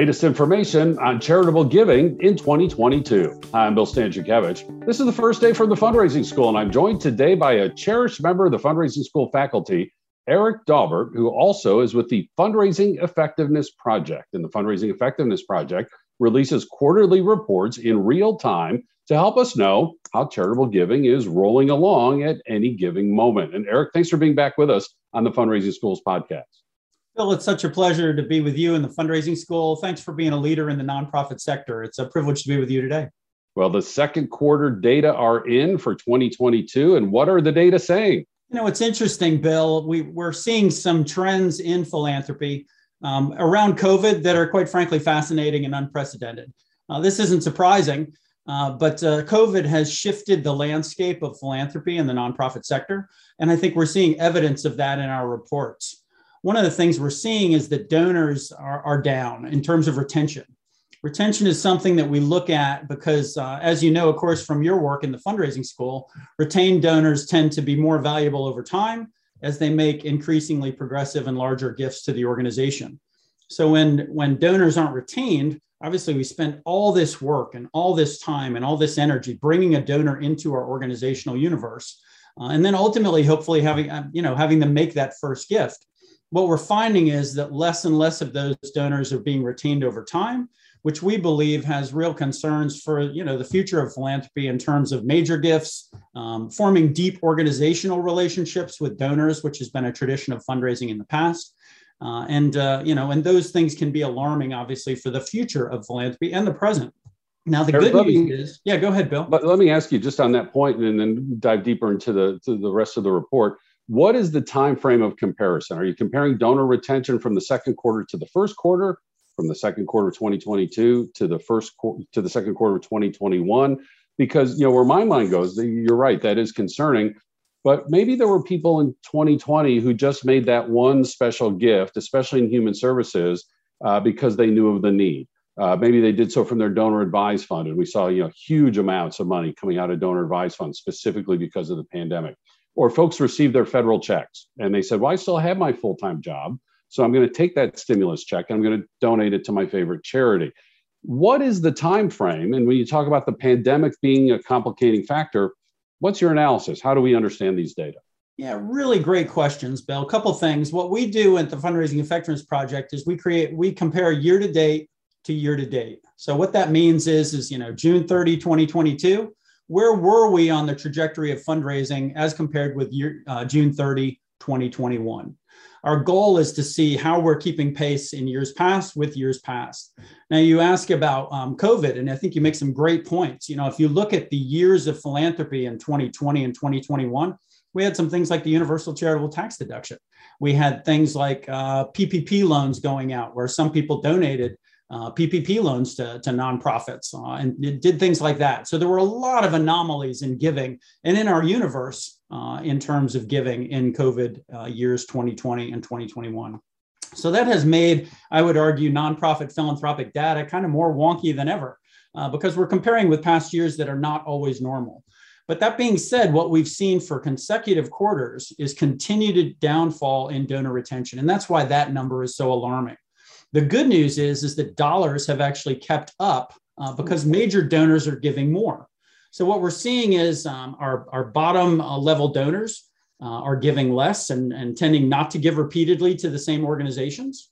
latest information on charitable giving in 2022. Hi, I'm Bill Stanczykiewicz. This is the first day from the fundraising school, and I'm joined today by a cherished member of the fundraising school faculty, Eric Daubert, who also is with the Fundraising Effectiveness Project. And the Fundraising Effectiveness Project releases quarterly reports in real time to help us know how charitable giving is rolling along at any giving moment. And Eric, thanks for being back with us on the Fundraising Schools podcast. Bill, it's such a pleasure to be with you in the fundraising school. Thanks for being a leader in the nonprofit sector. It's a privilege to be with you today. Well, the second quarter data are in for 2022. And what are the data saying? You know, it's interesting, Bill. We, we're seeing some trends in philanthropy um, around COVID that are quite frankly fascinating and unprecedented. Uh, this isn't surprising, uh, but uh, COVID has shifted the landscape of philanthropy in the nonprofit sector. And I think we're seeing evidence of that in our reports one of the things we're seeing is that donors are, are down in terms of retention. Retention is something that we look at because, uh, as you know, of course, from your work in the fundraising school, retained donors tend to be more valuable over time as they make increasingly progressive and larger gifts to the organization. So when, when donors aren't retained, obviously we spend all this work and all this time and all this energy bringing a donor into our organizational universe. Uh, and then ultimately, hopefully having, uh, you know, having them make that first gift what we're finding is that less and less of those donors are being retained over time which we believe has real concerns for you know the future of philanthropy in terms of major gifts um, forming deep organizational relationships with donors which has been a tradition of fundraising in the past. Uh, and uh, you know and those things can be alarming obviously for the future of philanthropy and the present. Now the good news is yeah go ahead bill. But let me ask you just on that point and then dive deeper into the to the rest of the report what is the time frame of comparison? Are you comparing donor retention from the second quarter to the first quarter, from the second quarter of 2022 to the first qu- to the second quarter of 2021? Because you know where my mind goes, you're right, that is concerning. But maybe there were people in 2020 who just made that one special gift, especially in human services, uh, because they knew of the need. Uh, maybe they did so from their donor advised fund, and we saw you know huge amounts of money coming out of donor advised funds specifically because of the pandemic or folks received their federal checks and they said, Well, I still have my full time job. So I'm going to take that stimulus check and I'm going to donate it to my favorite charity. What is the time frame? And when you talk about the pandemic being a complicating factor, what's your analysis? How do we understand these data? Yeah, really great questions, Bill. A couple things. What we do at the Fundraising Effectiveness Project is we create, we compare year to date to year to date. So what that means is, is you know, June 30, 2022 where were we on the trajectory of fundraising as compared with year, uh, June 30, 2021? Our goal is to see how we're keeping pace in years past with years past. Now, you ask about um, COVID, and I think you make some great points. You know, if you look at the years of philanthropy in 2020 and 2021, we had some things like the universal charitable tax deduction. We had things like uh, PPP loans going out, where some people donated uh, PPP loans to, to nonprofits uh, and it did things like that. So there were a lot of anomalies in giving and in our universe uh, in terms of giving in COVID uh, years 2020 and 2021. So that has made, I would argue, nonprofit philanthropic data kind of more wonky than ever uh, because we're comparing with past years that are not always normal. But that being said, what we've seen for consecutive quarters is continued downfall in donor retention. And that's why that number is so alarming. The good news is, is that dollars have actually kept up uh, because major donors are giving more. So what we're seeing is um, our, our bottom uh, level donors uh, are giving less and, and tending not to give repeatedly to the same organizations.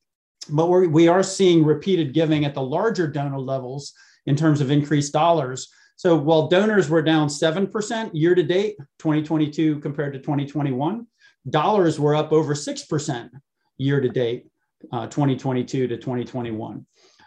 But we're, we are seeing repeated giving at the larger donor levels in terms of increased dollars. So while donors were down 7% year to date, 2022 compared to 2021, dollars were up over 6% year to date uh, 2022 to 2021.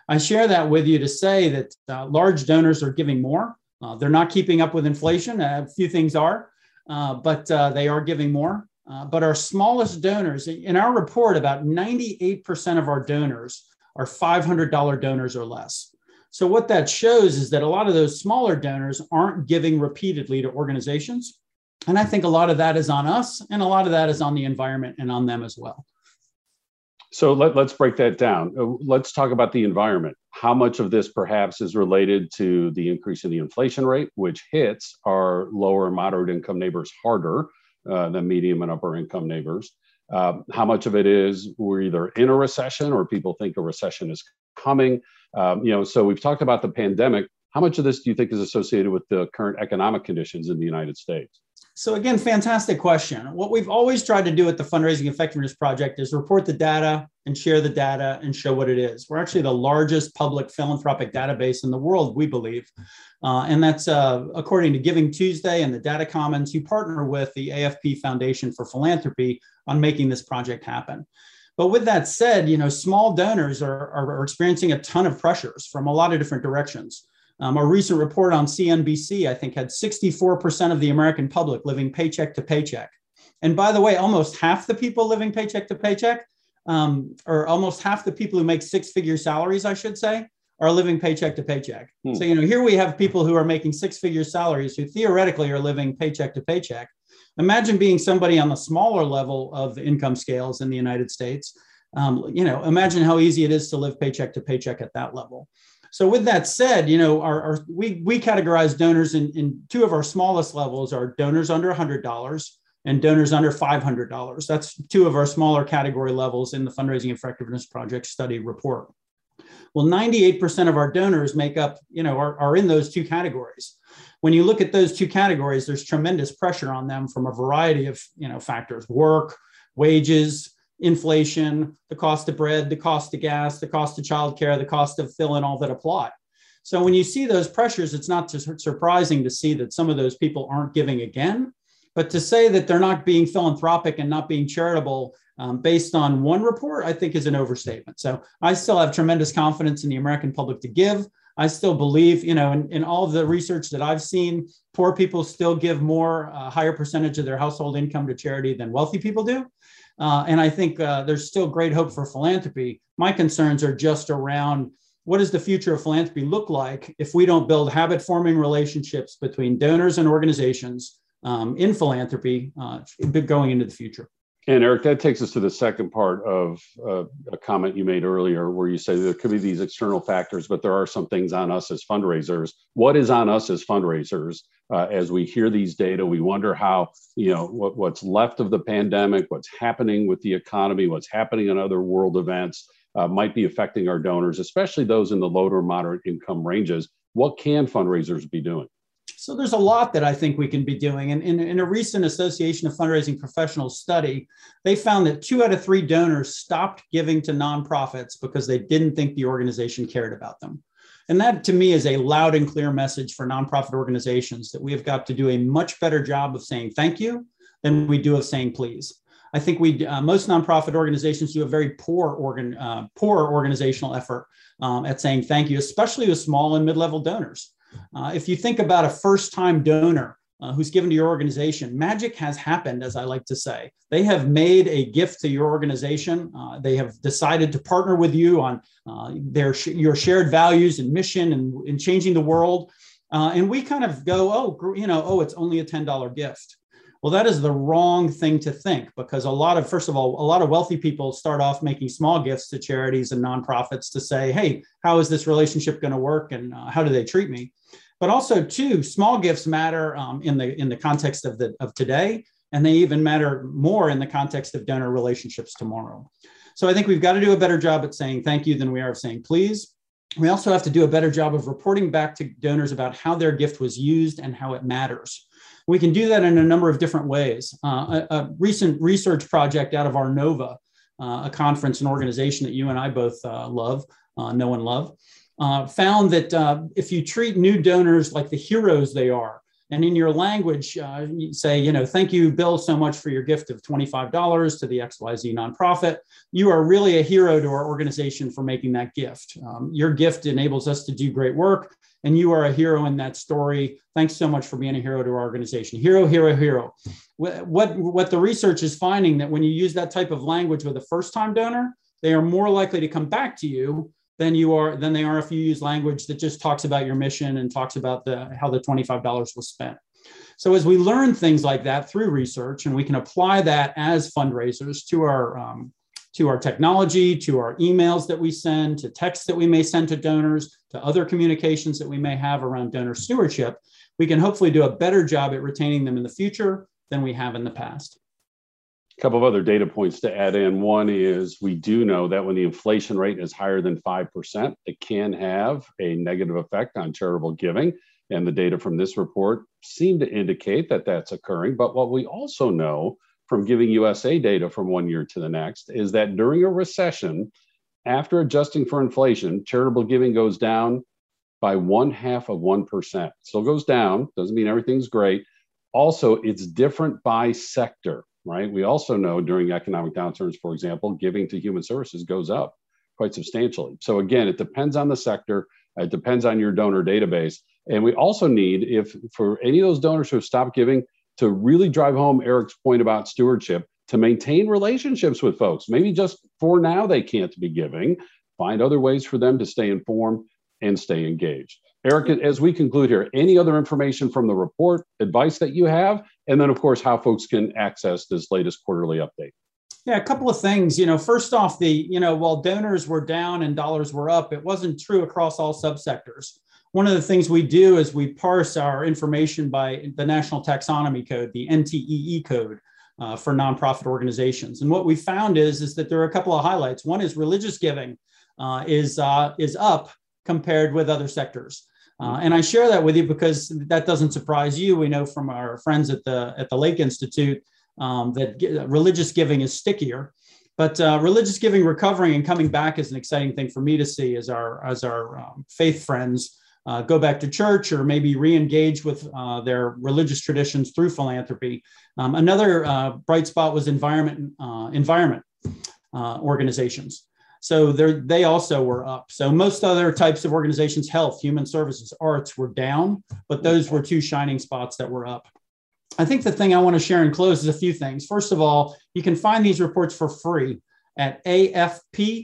I share that with you to say that uh, large donors are giving more. Uh, they're not keeping up with inflation. A few things are, uh, but uh, they are giving more. But our smallest donors, in our report, about 98% of our donors are $500 donors or less. So, what that shows is that a lot of those smaller donors aren't giving repeatedly to organizations. And I think a lot of that is on us, and a lot of that is on the environment and on them as well. So let, us break that down. Uh, let's talk about the environment. How much of this perhaps is related to the increase in the inflation rate, which hits our lower and moderate income neighbors harder uh, than medium and upper income neighbors? Uh, how much of it is we're either in a recession or people think a recession is coming. Um, you know, so we've talked about the pandemic. How much of this do you think is associated with the current economic conditions in the United States? So again, fantastic question. What we've always tried to do at the Fundraising Effectiveness Project is report the data and share the data and show what it is. We're actually the largest public philanthropic database in the world, we believe. Uh, and that's uh, according to Giving Tuesday and the Data Commons, who partner with the AFP Foundation for Philanthropy on making this project happen. But with that said, you know, small donors are, are experiencing a ton of pressures from a lot of different directions. Um, a recent report on CNBC, I think, had 64% of the American public living paycheck to paycheck. And by the way, almost half the people living paycheck to paycheck, um, or almost half the people who make six figure salaries, I should say, are living paycheck to paycheck. Hmm. So, you know, here we have people who are making six figure salaries who theoretically are living paycheck to paycheck. Imagine being somebody on the smaller level of income scales in the United States. Um, you know, imagine how easy it is to live paycheck to paycheck at that level. So with that said, you know, our, our we we categorize donors in, in two of our smallest levels are donors under $100 and donors under $500. That's two of our smaller category levels in the Fundraising Effectiveness Project study report. Well, 98% of our donors make up, you know, are, are in those two categories. When you look at those two categories, there's tremendous pressure on them from a variety of, you know, factors, work, wages, inflation, the cost of bread, the cost of gas, the cost of childcare, the cost of fill-in, all that apply. So when you see those pressures, it's not surprising to see that some of those people aren't giving again. But to say that they're not being philanthropic and not being charitable um, based on one report, I think is an overstatement. So I still have tremendous confidence in the American public to give. I still believe, you know, in, in all the research that I've seen, poor people still give more, a uh, higher percentage of their household income to charity than wealthy people do. Uh, and I think uh, there's still great hope for philanthropy. My concerns are just around what does the future of philanthropy look like if we don't build habit forming relationships between donors and organizations um, in philanthropy uh, going into the future. And Eric, that takes us to the second part of uh, a comment you made earlier, where you say there could be these external factors, but there are some things on us as fundraisers. What is on us as fundraisers? Uh, as we hear these data, we wonder how, you know, what, what's left of the pandemic, what's happening with the economy, what's happening in other world events uh, might be affecting our donors, especially those in the low to moderate income ranges. What can fundraisers be doing? So there's a lot that I think we can be doing. And in, in, a recent Association of Fundraising Professionals study, they found that two out of three donors stopped giving to nonprofits because they didn't think the organization cared about them. And that to me is a loud and clear message for nonprofit organizations that we have got to do a much better job of saying thank you than we do of saying please. I think we uh, most nonprofit organizations do a very poor organ uh, poor organizational effort um, at saying thank you, especially with small and mid-level donors. Uh, if you think about a first time donor uh, who's given to your organization, magic has happened, as I like to say. They have made a gift to your organization. Uh, they have decided to partner with you on uh, their your shared values and mission and in changing the world. Uh, and we kind of go, oh, you know, oh, it's only a $10 gift. Well, that is the wrong thing to think because a lot of, first of all, a lot of wealthy people start off making small gifts to charities and nonprofits to say, hey, how is this relationship going to work and uh, how do they treat me? But also, too, small gifts matter um, in the in the context of the of today, and they even matter more in the context of donor relationships tomorrow. So I think we've got to do a better job at saying thank you than we are of saying please. We also have to do a better job of reporting back to donors about how their gift was used and how it matters. We can do that in a number of different ways. Uh, a, a, recent research project out of Arnova, uh, a conference and organization that you and I both uh, love, uh, know and love, uh, found that uh, if you treat new donors like the heroes they are, and in your language, you say, you know, thank you, Bill, so much for your gift of $25 to the XYZ nonprofit. You are really a hero to our organization for making that gift. Um, your gift enables us to do great work, and you are a hero in that story. Thanks so much for being a hero to our organization. Hero, hero, hero. What, what, the research is finding that when you use that type of language with a first time donor, they are more likely to come back to you than you are than they are if you use language that just talks about your mission and talks about the how the $25 was spent. So as we learn things like that through research, and we can apply that as fundraisers to our um, to our technology, to our emails that we send, to texts that we may send to donors, to other communications that we may have around donor stewardship, we can hopefully do a better job at retaining them in the future than we have in the past. A couple of other data points to add in. One is we do know that when the inflation rate is higher than 5%, it can have a negative effect on charitable giving. And the data from this report seem to indicate that that's occurring. But what we also know from Giving USA data from one year to the next is that during a recession, after adjusting for inflation, charitable giving goes down by one half of 1%. Still goes down, doesn't mean everything's great. Also, it's different by sector, right? We also know during economic downturns, for example, giving to human services goes up quite substantially. So, again, it depends on the sector, it depends on your donor database. And we also need, if for any of those donors who have stopped giving, to really drive home Eric's point about stewardship, to maintain relationships with folks. Maybe just for now they can't be giving, find other ways for them to stay informed and stay engaged. Eric, as we conclude here, any other information from the report, advice that you have, and then, of course, how folks can access this latest quarterly update? Yeah, a couple of things. You know, first off, the, you know, while donors were down and dollars were up, it wasn't true across all subsectors one of the things we do is we parse our information by the National Taxonomy Code, the NTEE code uh, for nonprofit organizations. And what we found is, is that there are a couple of highlights. One is religious giving uh, is, uh, is up compared with other sectors. Uh, and I share that with you because that doesn't surprise you. We know from our friends at the, at the Lake Institute um, that religious giving is stickier. But uh, religious giving recovering and coming back is an exciting thing for me to see as our, as our um, faith friends uh, go back to church or maybe re-engage with uh, their religious traditions through philanthropy. Um, another uh, bright spot was environment uh, environment uh, organizations. So they also were up. So most other types of organizations, health, human services, arts, were down, but those were two shining spots that were up. I think the thing I want to share and close is a few things. First of all, you can find these reports for free at afpfep.org.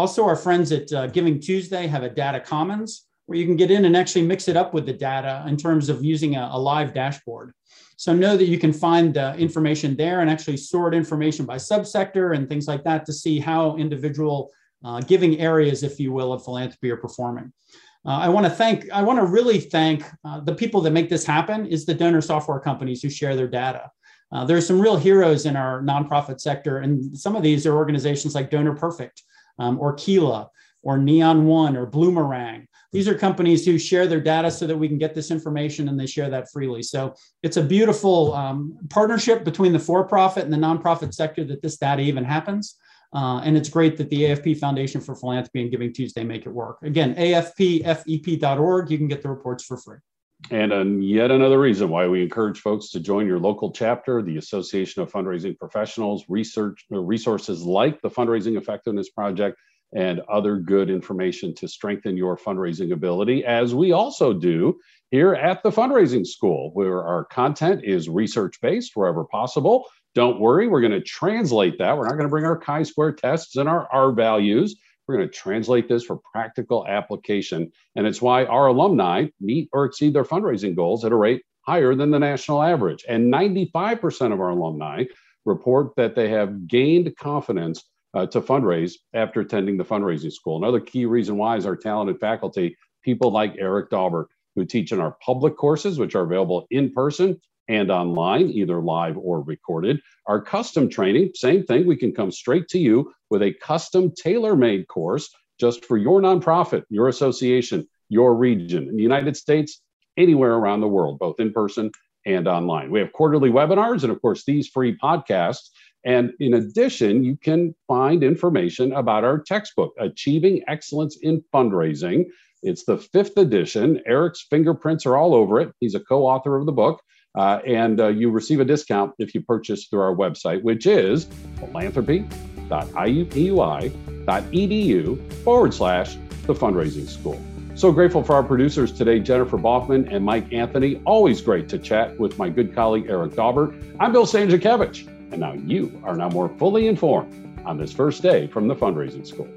Also, our friends at uh, Giving Tuesday have a data commons where you can get in and actually mix it up with the data in terms of using a, a live dashboard. So know that you can find uh, information there and actually sort information by subsector and things like that to see how individual uh, giving areas, if you will, of philanthropy are performing. Uh, I want to thank, I want to really thank uh, the people that make this happen is the donor software companies who share their data. Uh, there are some real heroes in our nonprofit sector, and some of these are organizations like Donor Perfect, um, or Keela or Neon One or Bloomerang. These are companies who share their data so that we can get this information and they share that freely. So it's a beautiful um, partnership between the for profit and the nonprofit sector that this data even happens. Uh, and it's great that the AFP Foundation for Philanthropy and Giving Tuesday make it work. Again, afpfep.org, you can get the reports for free. And yet another reason why we encourage folks to join your local chapter, the Association of Fundraising Professionals, research uh, resources like the Fundraising Effectiveness Project, and other good information to strengthen your fundraising ability, as we also do here at the Fundraising School, where our content is research based wherever possible. Don't worry, we're going to translate that. We're not going to bring our chi square tests and our R values we're going to translate this for practical application. And it's why our alumni meet or exceed their fundraising goals at a rate higher than the national average. And 95% of our alumni report that they have gained confidence uh, to fundraise after attending the fundraising school. Another key reason why is our talented faculty, people like Eric Daubert, who teach in our public courses, which are available in person and online, either live or recorded. Our custom training, same thing, we can come straight to you with a custom tailor made course just for your nonprofit, your association, your region in the United States, anywhere around the world, both in person and online. We have quarterly webinars and, of course, these free podcasts. And in addition, you can find information about our textbook, Achieving Excellence in Fundraising. It's the fifth edition. Eric's fingerprints are all over it. He's a co author of the book. Uh, and uh, you receive a discount if you purchase through our website, which is philanthropy.iupui.edu forward slash the fundraising school. So grateful for our producers today, Jennifer Boffman and Mike Anthony. Always great to chat with my good colleague, Eric Daubert. I'm Bill Stanczykiewicz, and now you are now more fully informed on this first day from the fundraising school.